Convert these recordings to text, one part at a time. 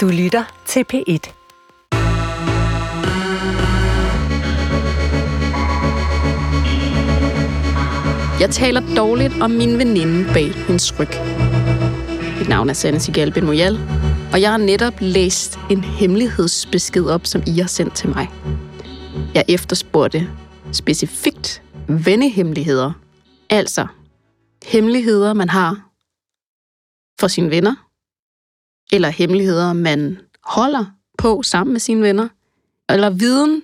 Du lytter til P1. Jeg taler dårligt om min veninde bag hendes ryg. Mit navn er Sanne Sigalben Moyal, og jeg har netop læst en hemmelighedsbesked op, som I har sendt til mig. Jeg efterspurgte specifikt vennehemmeligheder. Altså hemmeligheder, man har for sine venner, eller hemmeligheder, man holder på sammen med sine venner, eller viden,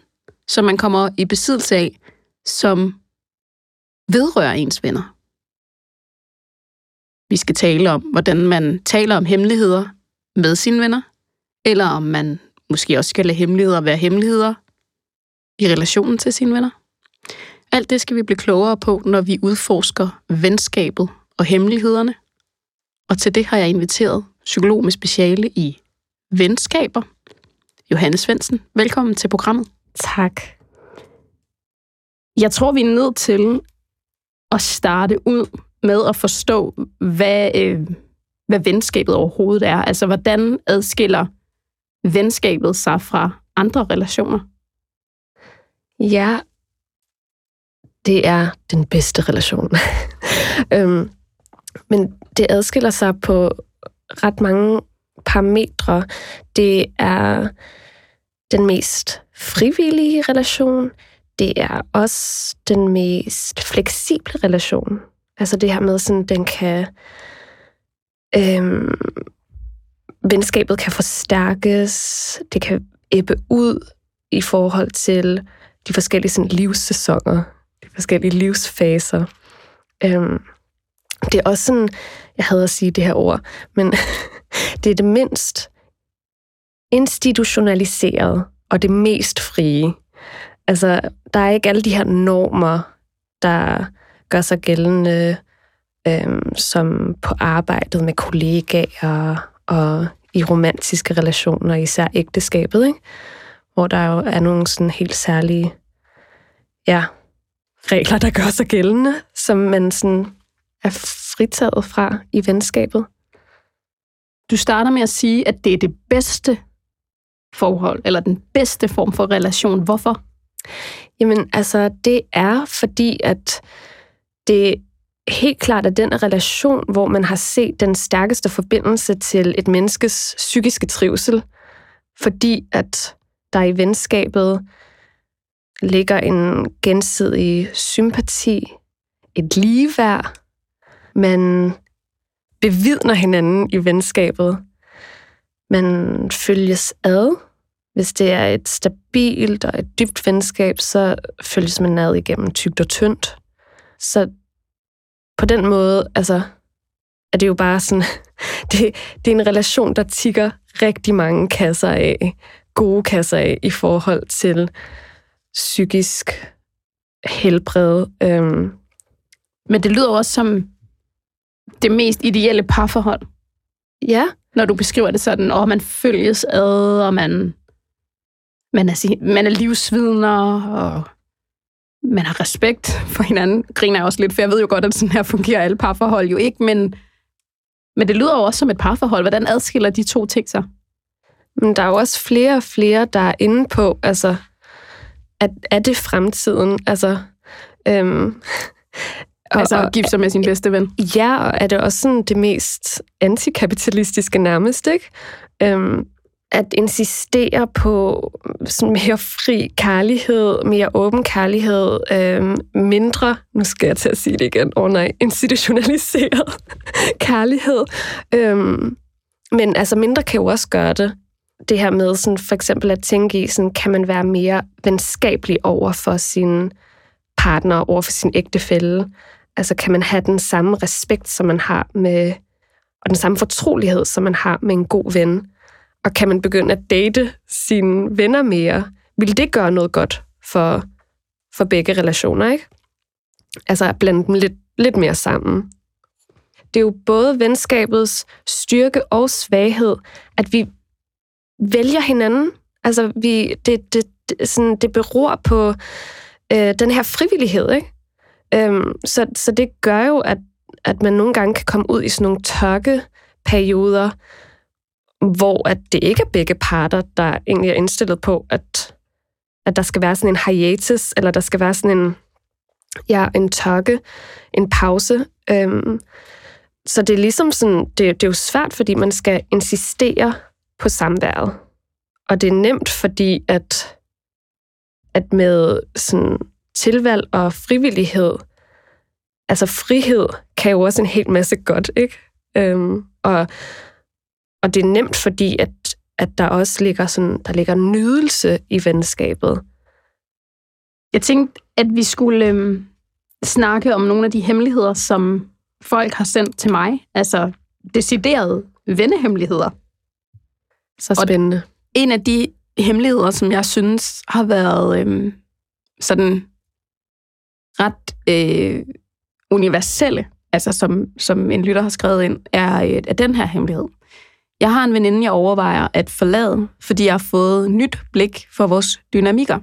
som man kommer i besiddelse af, som vedrører ens venner. Vi skal tale om, hvordan man taler om hemmeligheder med sine venner, eller om man måske også skal lade hemmeligheder være hemmeligheder i relationen til sine venner. Alt det skal vi blive klogere på, når vi udforsker venskabet og hemmelighederne. Og til det har jeg inviteret psykolog med speciale i venskaber, Johannes Svendsen. Velkommen til programmet. Tak. Jeg tror, vi er nødt til at starte ud med at forstå, hvad, øh, hvad venskabet overhovedet er. Altså, hvordan adskiller venskabet sig fra andre relationer? Ja, det er den bedste relation. øhm, men det adskiller sig på ret mange parametre. Det er den mest frivillige relation. Det er også den mest fleksible relation. Altså det her med, sådan den kan... Øhm, venskabet kan forstærkes, det kan ebbe ud i forhold til de forskellige sådan, livssæsoner, de forskellige livsfaser. Øhm, det er også sådan, jeg havde at sige det her ord, men det er det mindst institutionaliseret og det mest frie. Altså, der er ikke alle de her normer, der gør sig gældende øhm, som på arbejdet med kollegaer og i romantiske relationer, især ægteskabet, ikke? hvor der jo er nogle sådan helt særlige ja, regler, der gør sig gældende, som man sådan er fritaget fra i venskabet. Du starter med at sige, at det er det bedste forhold, eller den bedste form for relation. Hvorfor? Jamen, altså, det er fordi, at det helt klart er den relation, hvor man har set den stærkeste forbindelse til et menneskes psykiske trivsel, fordi at der i venskabet ligger en gensidig sympati, et ligeværd. Man bevidner hinanden i venskabet. Man følges ad. Hvis det er et stabilt og et dybt venskab, så følges man ad igennem tykt og tyndt. Så på den måde, altså, er det jo bare sådan, det, det er en relation, der tigger rigtig mange kasser af, gode kasser af, i forhold til psykisk helbred. Øhm. Men det lyder også som det mest ideelle parforhold. Ja. Når du beskriver det sådan, og man følges ad, og man, man, er, man er livsvidner, og man har respekt for hinanden. Griner jeg også lidt, for jeg ved jo godt, at sådan her fungerer alle parforhold jo ikke, men, men det lyder jo også som et parforhold. Hvordan adskiller de to ting sig? Men der er jo også flere og flere, der er inde på, altså, at er det fremtiden? Altså, øhm, og, altså at gifte sig med sin bedste ven? Ja, og er det også sådan det mest antikapitalistiske nærmest, ikke? Øhm, at insistere på sådan mere fri kærlighed, mere åben kærlighed, øhm, mindre, nu skal jeg til at sige det igen, åh oh, nej, institutionaliseret kærlighed. Øhm, men altså mindre kan jo også gøre det. Det her med sådan for eksempel at tænke i, sådan, kan man være mere venskabelig over for sin partner, over for sin ægtefælle? Altså kan man have den samme respekt, som man har med, og den samme fortrolighed, som man har med en god ven? Og kan man begynde at date sine venner mere? Vil det gøre noget godt for, for begge relationer, ikke? Altså at blande dem lidt, lidt mere sammen. Det er jo både venskabets styrke og svaghed, at vi vælger hinanden. Altså, vi, det, det, det, sådan, det beror på øh, den her frivillighed, ikke? Øhm, så, så det gør jo, at, at man nogle gange kan komme ud i sådan nogle tørkeperioder, hvor at det ikke er begge parter, der egentlig er indstillet på, at, at der skal være sådan en hiatus, eller der skal være sådan en, ja, en tørke, en pause. Øhm, så det er ligesom sådan, det, det er jo svært, fordi man skal insistere på samværet. Og det er nemt, fordi at, at med sådan tilvalg og frivillighed, altså frihed kan jo også en hel masse godt, ikke? Øhm, og, og det er nemt, fordi at, at der også ligger, sådan, der ligger nydelse i venskabet. Jeg tænkte, at vi skulle øhm, snakke om nogle af de hemmeligheder, som folk har sendt til mig. Altså deciderede vennehemmeligheder. Så spændende. Og en af de hemmeligheder, som jeg synes har været øhm, sådan ret øh, universelle, altså som, som en lytter har skrevet ind, er, øh, er den her hemmelighed. Jeg har en veninde, jeg overvejer at forlade, fordi jeg har fået nyt blik for vores dynamikker.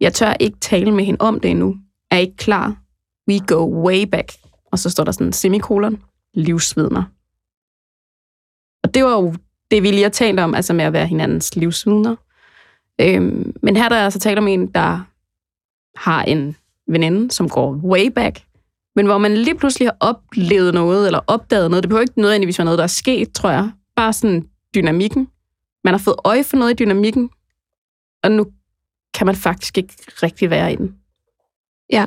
Jeg tør ikke tale med hende om det endnu. Er ikke klar. We go way back. Og så står der sådan en semikolon. Livsvidner. Og det var jo det, vi lige har talt om, altså med at være hinandens livsvidner. Øhm, men her der er altså tale om en, der har en veninde, som går way back, men hvor man lige pludselig har oplevet noget, eller opdaget noget. Det behøver ikke nødvendigvis være noget, der er sket, tror jeg. Bare sådan dynamikken. Man har fået øje for noget i dynamikken, og nu kan man faktisk ikke rigtig være i den. Ja.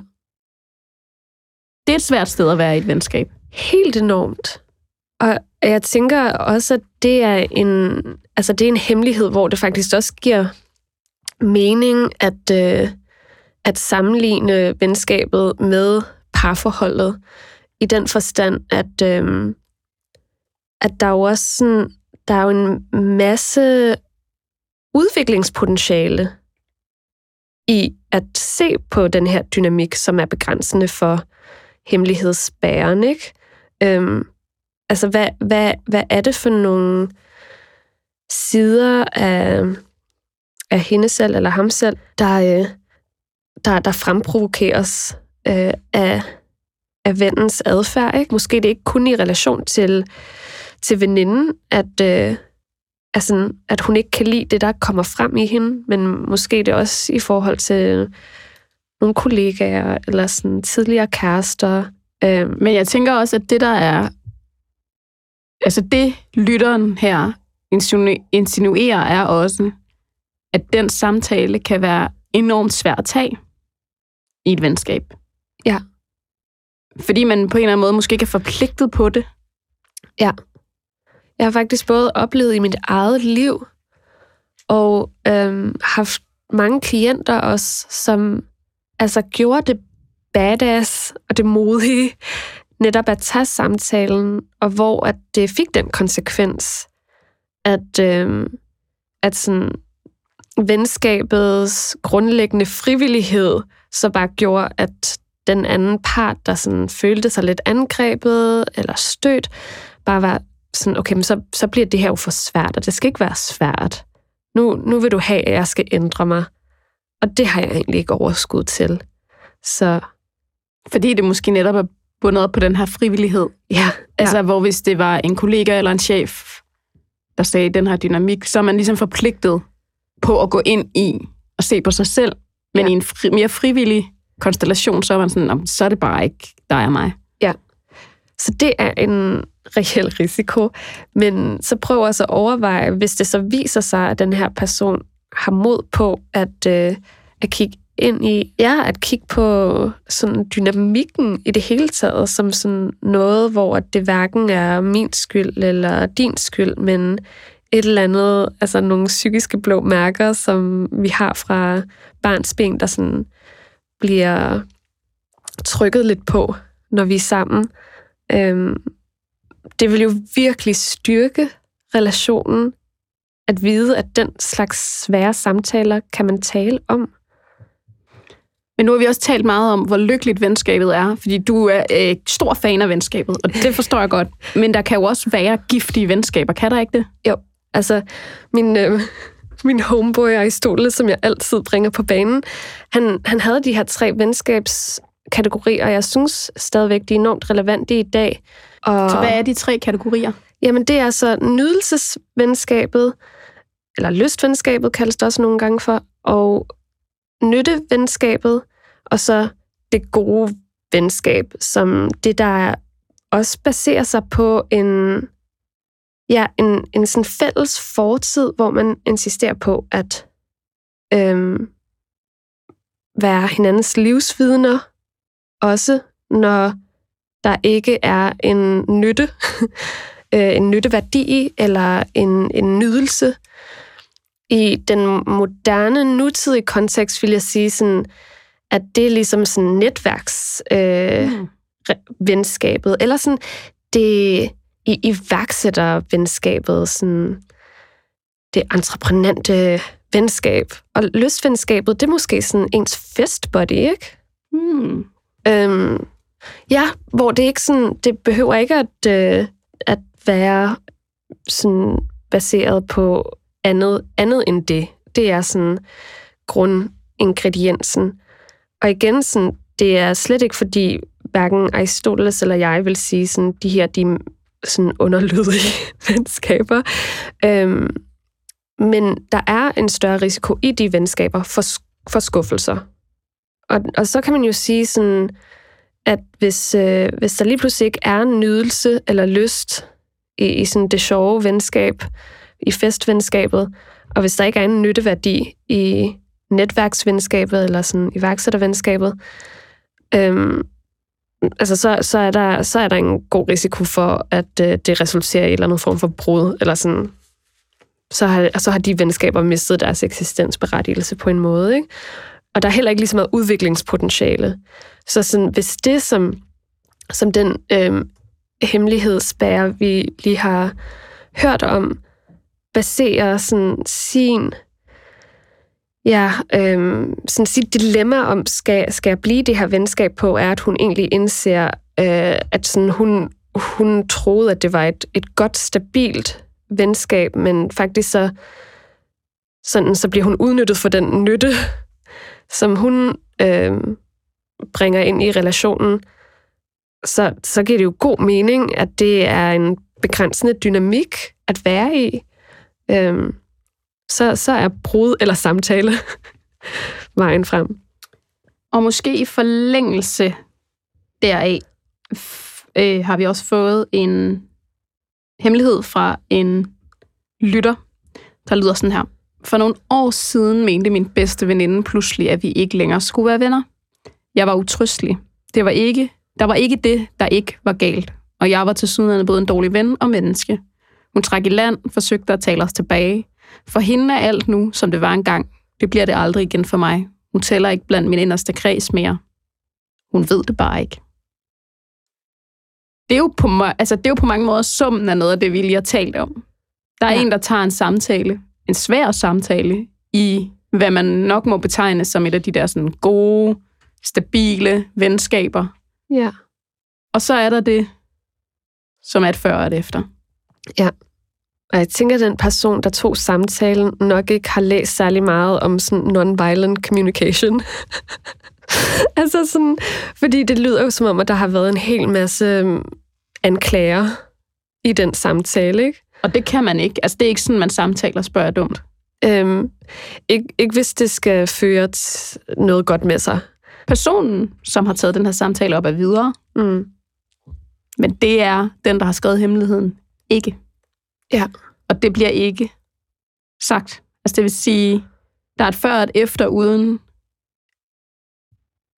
Det er et svært sted at være i et venskab. Helt enormt. Og jeg tænker også, at det er en, altså det er en hemmelighed, hvor det faktisk også giver mening at, øh, at sammenligne venskabet med parforholdet i den forstand, at, øhm, at der er jo også sådan, der er jo en masse udviklingspotentiale i at se på den her dynamik, som er begrænsende for hemmelighedsbæren, ikke? Øhm, altså, hvad, hvad, hvad er det for nogle sider af, af hende selv eller ham selv, der, øh, der, der fremprovokeres øh, af, af vennens adfærd. Ikke? Måske det er ikke kun i relation til, til veninden, at, øh, altså, at hun ikke kan lide det, der kommer frem i hende, men måske det også i forhold til nogle kollegaer eller sådan tidligere kærester. Øh, men jeg tænker også, at det, der er... Altså det, lytteren her insinuerer, er også, at den samtale kan være enormt svær at tage i et venskab. Ja. Fordi man på en eller anden måde måske ikke er forpligtet på det. Ja. Jeg har faktisk både oplevet i mit eget liv, og øhm, haft mange klienter også, som altså gjorde det badass og det modige, netop at tage samtalen, og hvor at det fik den konsekvens, at, øhm, at sådan, venskabets grundlæggende frivillighed så bare gjorde, at den anden part, der sådan følte sig lidt angrebet eller stødt, bare var sådan, okay, men så, så bliver det her jo for svært, og det skal ikke være svært. Nu, nu vil du have, at jeg skal ændre mig. Og det har jeg egentlig ikke overskud til. Så... Fordi det måske netop er bundet op på den her frivillighed. Ja. Altså, ja. hvor hvis det var en kollega eller en chef, der sagde den her dynamik, så er man ligesom forpligtet på at gå ind i og se på sig selv. Men ja. i en fri, mere frivillig konstellation, så er man sådan, så er det bare ikke dig og mig. Ja. Så det er en reel risiko. Men så prøv også at overveje, hvis det så viser sig, at den her person har mod på at, øh, at kigge ind i, ja, at kigge på sådan dynamikken i det hele taget, som sådan noget, hvor det hverken er min skyld eller din skyld, men et eller andet, altså nogle psykiske blå mærker, som vi har fra barns ben, der sådan bliver trykket lidt på, når vi er sammen. Øhm, det vil jo virkelig styrke relationen, at vide, at den slags svære samtaler kan man tale om. Men nu har vi også talt meget om, hvor lykkeligt venskabet er, fordi du er øh, stor fan af venskabet, og det forstår jeg godt. Men der kan jo også være giftige venskaber, kan der ikke det? Jo, altså min, øh, min homeboy Aristotle, som jeg altid bringer på banen, han, han havde de her tre venskabskategorier, og jeg synes stadigvæk, de er enormt relevante i dag. Og, Så hvad er de tre kategorier? Jamen, det er så nydelsesvenskabet, eller lystvenskabet kaldes det også nogle gange for, og nyttevenskabet, og så det gode venskab, som det, der også baserer sig på en, ja, en, en sådan fælles fortid, hvor man insisterer på at øhm, være hinandens livsvidner, også når der ikke er en nytte, øh, en nytteværdi eller en, en nydelse. I den moderne, nutidige kontekst vil jeg sige, sådan, at det er ligesom sådan netværks øh, mm. venskabet, eller sådan det i iværksættervenskabet, sådan det entreprenante venskab. Og lystvenskabet, det er måske sådan ens festbody, ikke? Mm. Øhm, ja, hvor det ikke sådan, det behøver ikke at, øh, at være sådan baseret på andet, andet end det. Det er sådan grundingrediensen. Og igen, sådan, det er slet ikke fordi, hverken Aristoteles eller jeg vil sige, sådan, de her de sådan underlydige venskaber. Øhm, men der er en større risiko i de venskaber for, for skuffelser. Og, og så kan man jo sige sådan, at hvis, øh, hvis der lige pludselig ikke er en nydelse eller lyst i, i sådan det sjove venskab, i festvenskabet, og hvis der ikke er en nytteværdi i netværksvenskabet eller sådan iværksættervenskabet, øhm, altså så, så, er der, så er der en god risiko for, at øh, det resulterer i en eller anden form for brud, eller sådan, så har, så har de venskaber mistet deres eksistensberettigelse på en måde. Ikke? Og der er heller ikke lige så meget udviklingspotentiale. Så sådan, hvis det, som, som den øh, hemmelighedsbærer, vi lige har hørt om, baserer sådan sin ja, øhm, sådan sit dilemma om, skal, skal jeg blive det her venskab på, er, at hun egentlig indser, øh, at sådan hun, hun troede, at det var et, et godt, stabilt venskab, men faktisk så, sådan, så bliver hun udnyttet for den nytte, som hun øh, bringer ind i relationen. Så, så giver det jo god mening, at det er en begrænsende dynamik at være i. Øh, så, så er brud eller samtale vejen frem. Og måske i forlængelse deraf øh, har vi også fået en hemmelighed fra en lytter, der lyder sådan her. For nogle år siden mente min bedste veninde pludselig, at vi ikke længere skulle være venner. Jeg var utrystelig. Det var ikke, der var ikke det, der ikke var galt. Og jeg var til sydenlandet både en dårlig ven og menneske. Hun trak i land, forsøgte at tale os tilbage, for hende er alt nu, som det var engang. Det bliver det aldrig igen for mig. Hun tæller ikke blandt min inderste kreds mere. Hun ved det bare ikke. Det er jo på, altså, det er jo på mange måder summen af noget af det, vi lige har talt om. Der er ja. en, der tager en samtale, en svær samtale, i hvad man nok må betegne som et af de der sådan gode, stabile venskaber. Ja. Og så er der det, som er et før og et efter. Ja. Og jeg tænker, at den person, der tog samtalen, nok ikke har læst særlig meget om sådan non-violent communication. altså sådan, fordi det lyder jo som om, at der har været en hel masse øhm, anklager i den samtale, ikke? Og det kan man ikke. Altså, det er ikke sådan, man samtaler spørger dumt. Øhm, ikke, ikke hvis det skal føre noget godt med sig. Personen, som har taget den her samtale op, er videre. Mm. Men det er den, der har skrevet hemmeligheden, ikke. Ja. Og det bliver ikke sagt. Altså det vil sige, der er et før og et efter uden,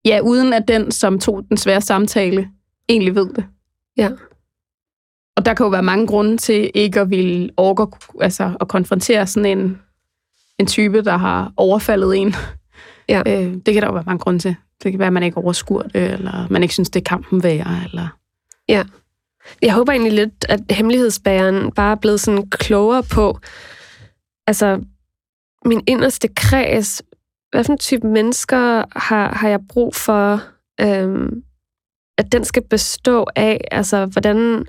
ja, uden at den, som tog den svære samtale, egentlig ved det. Ja. Og der kan jo være mange grunde til ikke at ville orke, altså at konfrontere sådan en, en type, der har overfaldet en. Ja. Øh, det kan der jo være mange grunde til. Det kan være, at man ikke overskuer det, eller man ikke synes, det er kampen værd, eller... Ja. Jeg håber egentlig lidt, at hemmelighedsbæren bare er blevet sådan klogere på, altså min inderste kreds, hvad for en type mennesker har, har jeg brug for, øhm, at den skal bestå af, altså hvordan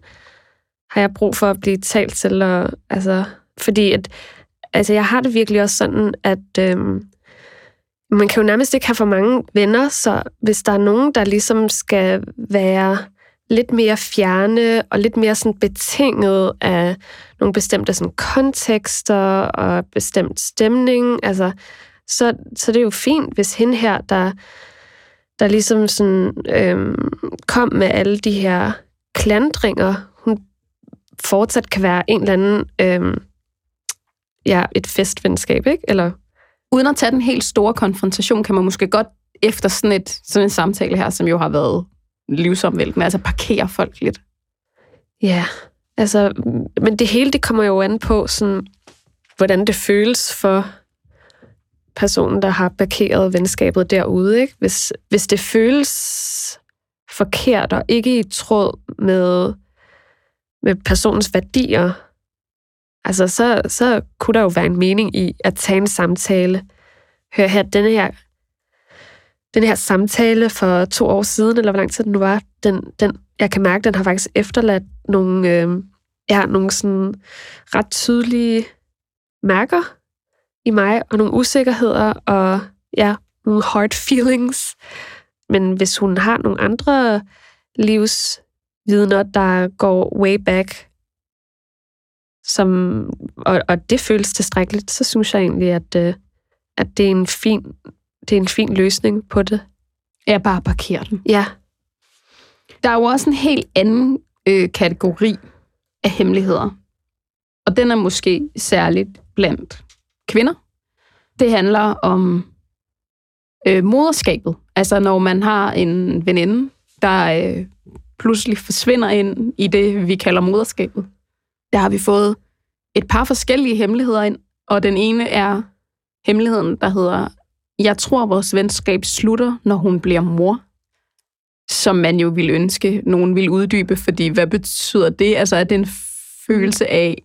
har jeg brug for at blive talt til, og, altså, fordi at, altså jeg har det virkelig også sådan, at øhm, man kan jo nærmest ikke have for mange venner, så hvis der er nogen, der ligesom skal være lidt mere fjerne og lidt mere sådan betinget af nogle bestemte sådan kontekster og bestemt stemning. Altså, så, så det er jo fint, hvis hende her, der, der ligesom sådan, øhm, kom med alle de her klandringer, hun fortsat kan være en eller anden, øhm, ja, et festvenskab, ikke? Eller Uden at tage den helt store konfrontation, kan man måske godt efter sådan, et, sådan en samtale her, som jo har været livsomvæltende, altså parkere folk lidt. Ja, altså, men det hele, det kommer jo an på, sådan, hvordan det føles for personen, der har parkeret venskabet derude. Ikke? Hvis, hvis det føles forkert og ikke i tråd med, med personens værdier, altså så, så kunne der jo være en mening i at tage en samtale. Hør her, denne her, den her samtale for to år siden, eller hvor lang tid den nu var, den, den, jeg kan mærke, den har faktisk efterladt nogle, øh, ja, nogle sådan ret tydelige mærker i mig, og nogle usikkerheder, og ja, nogle hard feelings. Men hvis hun har nogle andre livsvidner, der går way back, som, og, og det føles tilstrækkeligt, så synes jeg egentlig, at, øh, at det, er en fin, det er en fin løsning på det. Ja, bare parkere den. Ja. Der er jo også en helt anden øh, kategori af hemmeligheder. Og den er måske særligt blandt kvinder. Det handler om øh, moderskabet. Altså når man har en veninde, der øh, pludselig forsvinder ind i det, vi kalder moderskabet. Der har vi fået et par forskellige hemmeligheder ind, og den ene er hemmeligheden, der hedder, jeg tror, vores venskab slutter, når hun bliver mor. Som man jo ville ønske, nogen ville uddybe, fordi hvad betyder det? Altså er det en følelse af,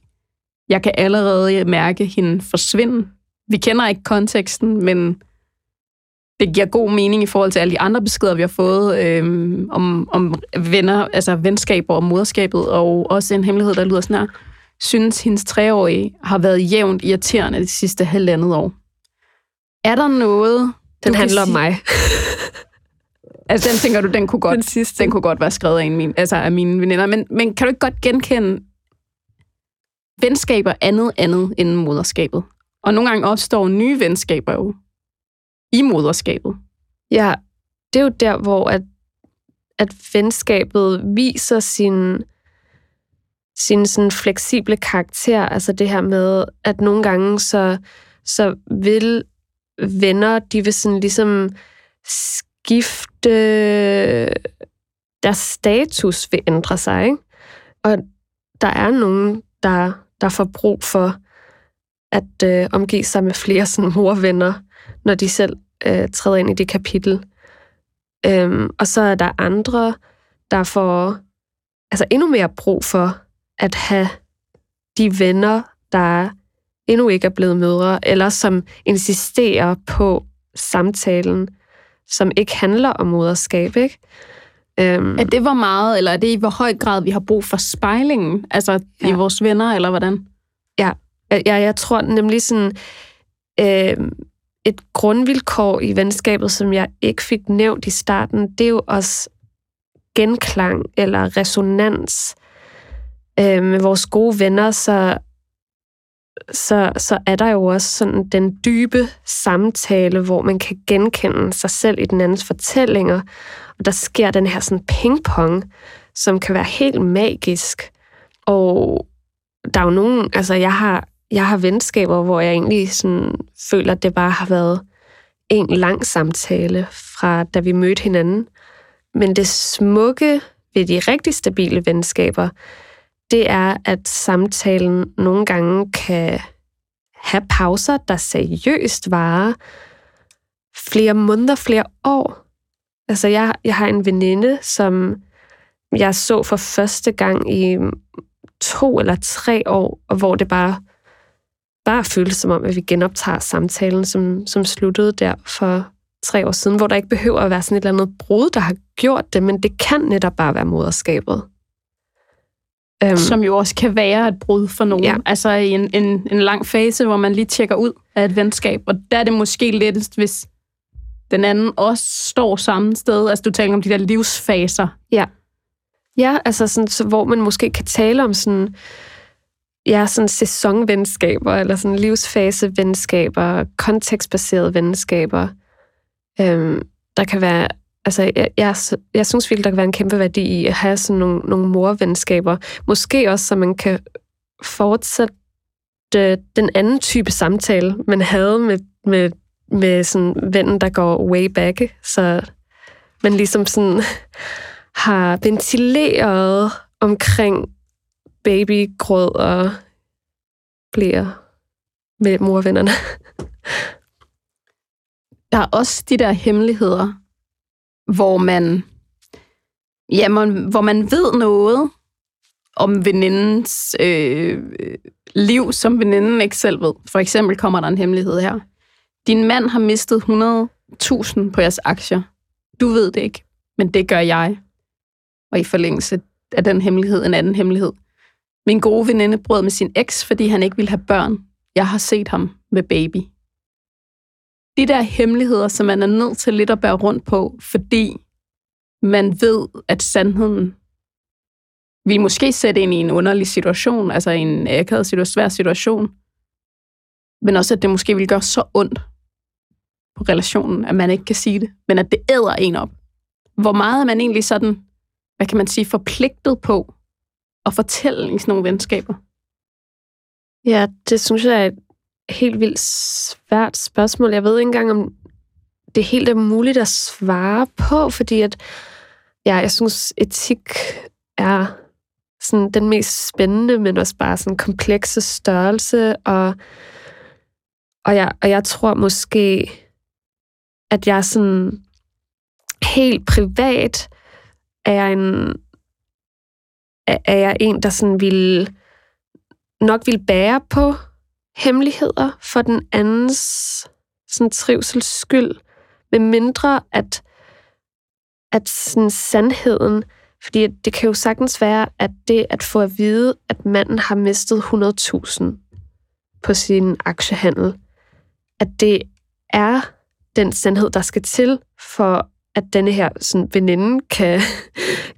jeg kan allerede mærke hende forsvinde. Vi kender ikke konteksten, men det giver god mening i forhold til alle de andre beskeder, vi har fået øhm, om, om venner, altså venskaber og moderskabet, og også en hemmelighed, der lyder sådan her. Synes, hendes treårige har været jævnt irriterende de sidste halvandet år. Er der noget... Den handler om mig. altså, den tænker du, den kunne godt, Den sidste. den kunne godt være skrevet af, en, min, altså af mine veninder. Men, men kan du ikke godt genkende venskaber andet andet end moderskabet? Og nogle gange opstår nye venskaber jo i moderskabet. Ja, det er jo der, hvor at, at venskabet viser sin, sin sådan fleksible karakter. Altså det her med, at nogle gange så, så vil venner, de vil sådan ligesom skifte, deres status vil ændre sig, ikke? Og der er nogen, der, der får brug for at øh, omgive sig med flere sådan morvenner, når de selv øh, træder ind i det kapitel. Øhm, og så er der andre, der får altså endnu mere brug for at have de venner, der endnu ikke er blevet mødre, eller som insisterer på samtalen, som ikke handler om moderskab. Ikke? Øhm, Er det hvor meget, eller er det i hvor høj grad, vi har brug for spejlingen? Altså ja. i Ja. vores venner, eller hvordan? Jeg, jeg, jeg tror nemlig sådan, øh, et grundvilkår i venskabet, som jeg ikke fik nævnt i starten, det er jo også genklang eller resonans. Øh, med vores gode venner, så, så, så er der jo også sådan den dybe samtale, hvor man kan genkende sig selv i den andens fortællinger, og der sker den her sådan pingpong, som kan være helt magisk. Og der er jo nogen, altså jeg har, jeg har venskaber, hvor jeg egentlig sådan føler, at det bare har været en lang samtale fra da vi mødte hinanden. Men det smukke ved de rigtig stabile venskaber, det er, at samtalen nogle gange kan have pauser, der seriøst varer flere måneder, flere år. Altså, jeg, jeg har en veninde, som jeg så for første gang i to eller tre år, og hvor det bare, bare føles som om, at vi genoptager samtalen, som, som sluttede der for tre år siden, hvor der ikke behøver at være sådan et eller andet brud, der har gjort det, men det kan netop bare være moderskabet. Um, Som jo også kan være et brud for nogen. Ja. Altså i en, en, en lang fase, hvor man lige tjekker ud af et venskab. Og der er det måske lettest, hvis den anden også står samme sted. Altså du taler om de der livsfaser. Ja. Ja, altså sådan, så, hvor man måske kan tale om sådan, ja, sådan sæsonvenskaber, eller sådan livsfasevenskaber, kontekstbaserede venskaber. Øhm, der kan være, altså jeg, jeg, jeg synes virkelig, der kan være en kæmpe værdi i at have sådan nogle, nogle morvenskaber. Måske også, så man kan fortsætte den anden type samtale, man havde med, med, med sådan vennen, der går way back. Så man ligesom sådan har ventileret omkring babygrød og bliver med morvennerne. Der er også de der hemmeligheder, hvor man, ja, man, hvor man ved noget om venindens øh, liv, som veninden ikke selv ved. For eksempel kommer der en hemmelighed her. Din mand har mistet 100.000 på jeres aktier. Du ved det ikke, men det gør jeg. Og i forlængelse af den hemmelighed, en anden hemmelighed. Min gode veninde brød med sin eks, fordi han ikke ville have børn. Jeg har set ham med baby. De der hemmeligheder, som man er nødt til lidt at bære rundt på, fordi man ved, at sandheden vil måske sætte ind i en underlig situation, altså en akavet situation, svær situation, men også, at det måske vil gøre så ondt på relationen, at man ikke kan sige det, men at det æder en op. Hvor meget er man egentlig sådan, hvad kan man sige, forpligtet på at fortælle i sådan nogle venskaber? Ja, det synes jeg er et helt vildt svært spørgsmål. Jeg ved ikke engang, om det helt er muligt at svare på, fordi at, ja, jeg synes, etik er sådan den mest spændende, men også bare sådan komplekse størrelse, og, og, jeg, og jeg tror måske, at jeg sådan helt privat er en, er jeg en, der sådan vil nok vil bære på hemmeligheder for den andens sådan trivsels skyld, med mindre at, at sådan sandheden, fordi det kan jo sagtens være, at det at få at vide, at manden har mistet 100.000 på sin aktiehandel, at det er den sandhed, der skal til for, at denne her sådan, veninde kan,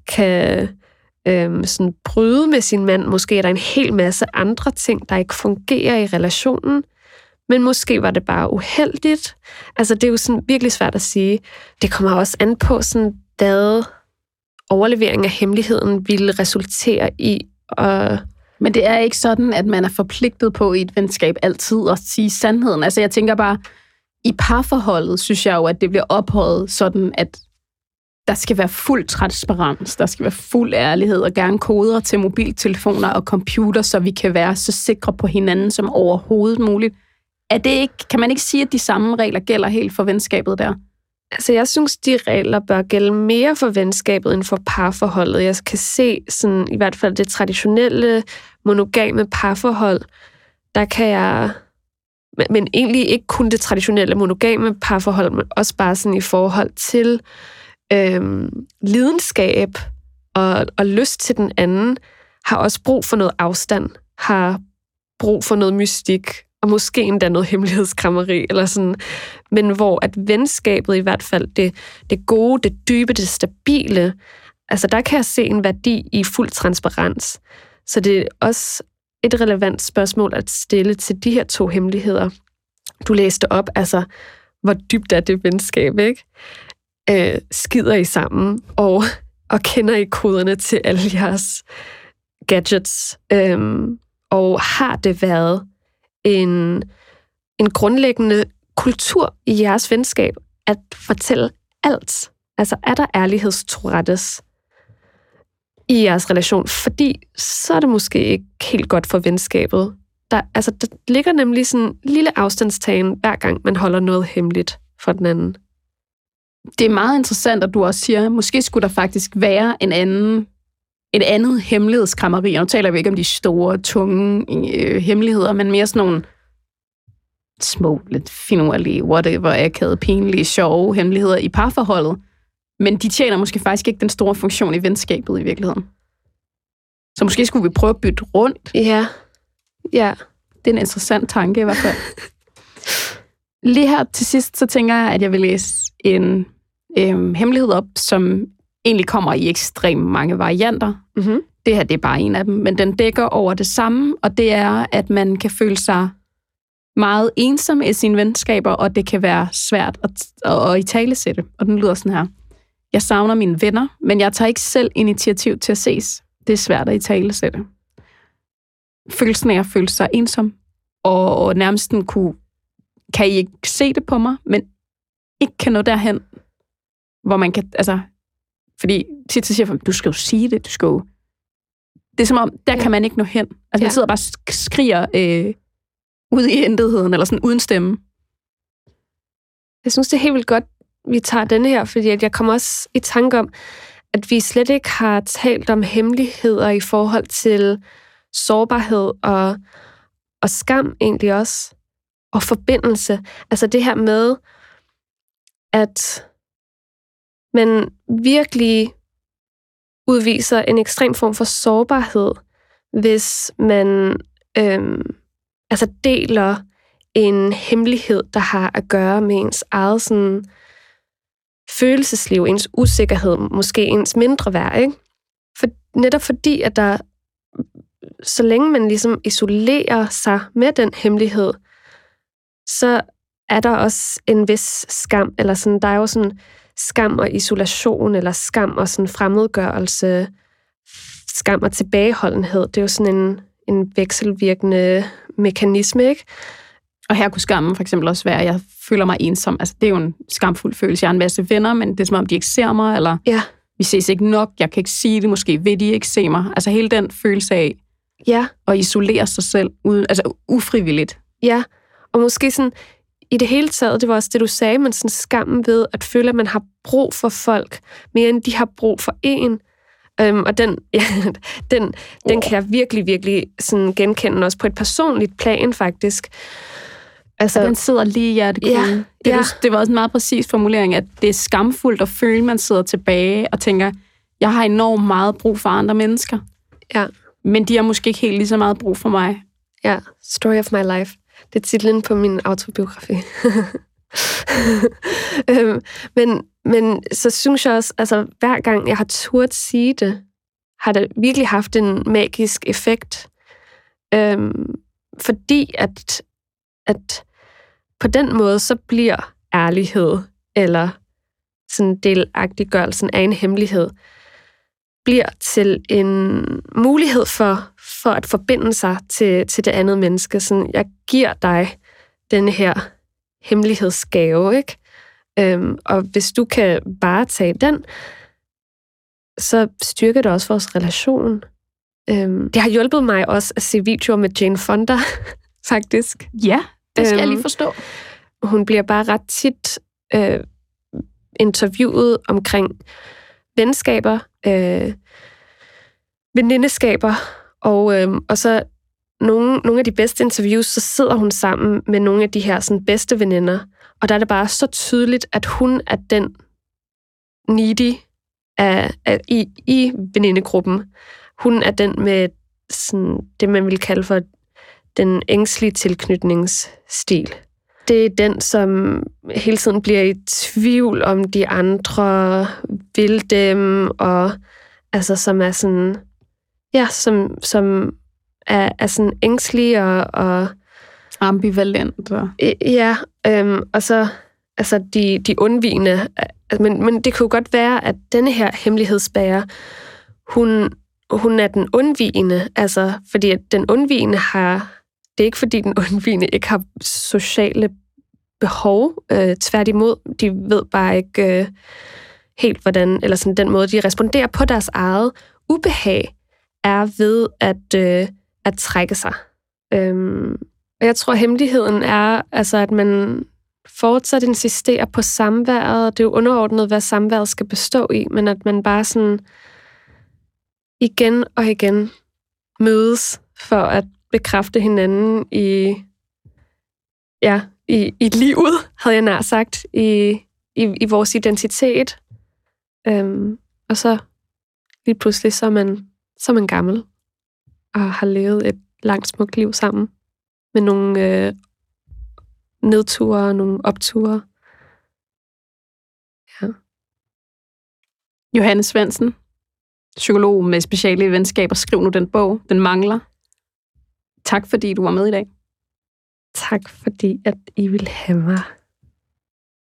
kan øhm, sådan bryde med sin mand. Måske er der en hel masse andre ting, der ikke fungerer i relationen, men måske var det bare uheldigt. Altså, det er jo sådan virkelig svært at sige. Det kommer også an på, sådan, hvad overlevering af hemmeligheden ville resultere i. Og men det er ikke sådan, at man er forpligtet på i et venskab altid at sige sandheden. Altså, jeg tænker bare, i parforholdet synes jeg jo, at det bliver ophøjet sådan, at der skal være fuld transparens, der skal være fuld ærlighed og gerne koder til mobiltelefoner og computer, så vi kan være så sikre på hinanden som overhovedet muligt. Er det ikke, kan man ikke sige, at de samme regler gælder helt for venskabet der? Altså, jeg synes, de regler bør gælde mere for venskabet end for parforholdet. Jeg kan se sådan, i hvert fald det traditionelle monogame parforhold, der kan jeg men egentlig ikke kun det traditionelle monogame parforhold, men også bare sådan i forhold til øhm, lidenskab og, og lyst til den anden, har også brug for noget afstand, har brug for noget mystik, og måske endda noget hemmelighedskrammeri, eller sådan. Men hvor at venskabet i hvert fald, det, det gode, det dybe, det stabile, altså der kan jeg se en værdi i fuld transparens. Så det er også et relevant spørgsmål at stille til de her to hemmeligheder. Du læste op, altså, hvor dybt er det venskab, ikke? Øh, skider I sammen, og, og kender I koderne til alle jeres gadgets? Øhm, og har det været en, en grundlæggende kultur i jeres venskab at fortælle alt? Altså, er der ærlighedstorettes i jeres relation? Fordi så er det måske ikke helt godt for venskabet. Der, altså, der ligger nemlig sådan en lille afstandstagen, hver gang man holder noget hemmeligt for den anden. Det er meget interessant, at du også siger, måske skulle der faktisk være en anden et andet hemmelighedskrammeri. Og nu taler vi ikke om de store, tunge øh, hemmeligheder, men mere sådan nogle små, lidt finurlige, whatever, akavet, pinlige, sjove hemmeligheder i parforholdet. Men de tjener måske faktisk ikke den store funktion i venskabet i virkeligheden. Så måske skulle vi prøve at bytte rundt. Ja. Ja. Det er en interessant tanke i hvert fald. Lige her til sidst, så tænker jeg, at jeg vil læse en øhm, hemmelighed op, som egentlig kommer i ekstremt mange varianter. Mm-hmm. Det her det er bare en af dem, men den dækker over det samme, og det er, at man kan føle sig meget ensom i sine venskaber, og det kan være svært at, at, at i tale sætte. Og den lyder sådan her. Jeg savner mine venner, men jeg tager ikke selv initiativ til at ses. Det er svært at i tale sætte. Følelsen af at føle sig ensom, og, og nærmest den kunne, kan I ikke se det på mig, men ikke kan nå derhen, hvor man kan, altså, fordi tit så siger folk, du skal jo sige det, du skal jo... Det er som om, der ja. kan man ikke nå hen. Altså, ja. man sidder bare og skriger øh, ud i intetheden, eller sådan uden stemme. Jeg synes, det er helt vildt godt, vi tager denne her, fordi at jeg kommer også i tanke om, at vi slet ikke har talt om hemmeligheder i forhold til sårbarhed og, og skam egentlig også, og forbindelse. Altså det her med, at men virkelig udviser en ekstrem form for sårbarhed, hvis man øhm, altså deler en hemmelighed, der har at gøre med ens eget sådan, følelsesliv, ens usikkerhed, måske ens mindre værd. Ikke? For, netop fordi, at der, så længe man ligesom isolerer sig med den hemmelighed, så er der også en vis skam, eller sådan, der er jo sådan skam og isolation, eller skam og sådan fremmedgørelse, skam og tilbageholdenhed. Det er jo sådan en, en vekselvirkende mekanisme, ikke? Og her kunne skammen for eksempel også være, at jeg føler mig ensom. Altså, det er jo en skamfuld følelse. Jeg har en masse venner, men det er som om, de ikke ser mig, eller ja. vi ses ikke nok, jeg kan ikke sige det, måske vil de ikke se mig. Altså hele den følelse af ja. at isolere sig selv, uden, altså ufrivilligt. Ja, og måske sådan, i det hele taget, det var også det, du sagde, men sådan skammen ved at føle, at man har brug for folk, mere end de har brug for en. Øhm, og den, ja, den, den kan jeg virkelig, virkelig sådan genkende også på et personligt plan, faktisk. Altså, den sidder lige i hjertekuglen. Ja, det, ja. det var også en meget præcis formulering, at det er skamfuldt at føle, at man sidder tilbage og tænker, jeg har enormt meget brug for andre mennesker. Ja. Men de har måske ikke helt lige så meget brug for mig. Ja, Story of my life. Det er titlen på min autobiografi. øhm, men, men så synes jeg også, altså hver gang jeg har turt sige det, har det virkelig haft en magisk effekt. Øhm, fordi at, at på den måde, så bliver ærlighed eller sådan delagtiggørelsen af en hemmelighed, bliver til en mulighed for, for at forbinde sig til, til det andet menneske. Sådan, jeg giver dig den her hemmelighedsgave, ikke? Øhm, og hvis du kan bare tage den, så styrker det også vores relation. Øhm, det har hjulpet mig også at se videoer med Jane Fonda, faktisk. Ja, det skal øhm, jeg lige øhm, forstå. Hun bliver bare ret tit øh, interviewet omkring venskaber, øh, venindeskaber, og, øh, og så nogle, nogle af de bedste interviews, så sidder hun sammen med nogle af de her sådan, bedste veninder, og der er det bare så tydeligt, at hun er den needy af, af, i, i venindegruppen. Hun er den med sådan, det, man vil kalde for den ængstlige tilknytningsstil. Det er den, som hele tiden bliver i tvivl om de andre vil dem, og altså som er sådan, ja, som, som er, er sådan ængstelig og, og ambivalent. Og... Ja, øhm, og så altså de, de undvigende. Men, men det kunne godt være, at denne her hemmelighedsbærer, hun, hun er den undvigende, altså fordi at den undvigende har, det er ikke fordi den undvigende ikke har sociale behov, øh, tværtimod, de ved bare ikke øh, helt hvordan, eller sådan den måde, de responderer på deres eget ubehag, er ved at, øh, at trække sig. Øhm, og jeg tror, hemmeligheden er, altså, at man fortsat insisterer på samværet. Det er jo underordnet, hvad samværet skal bestå i, men at man bare sådan igen og igen mødes for at bekræfte hinanden i, ja, i, i livet, havde jeg nær sagt, i, i, i vores identitet. Øhm, og så lige pludselig, så er, man, så er man gammel og har levet et langt, smukt liv sammen med nogle øh, nedture og nogle opture. Ja. Johanne Svensen, psykolog med speciale i venskab, og skriv nu den bog. Den mangler. Tak fordi du var med i dag. Tak fordi, at I ville have mig.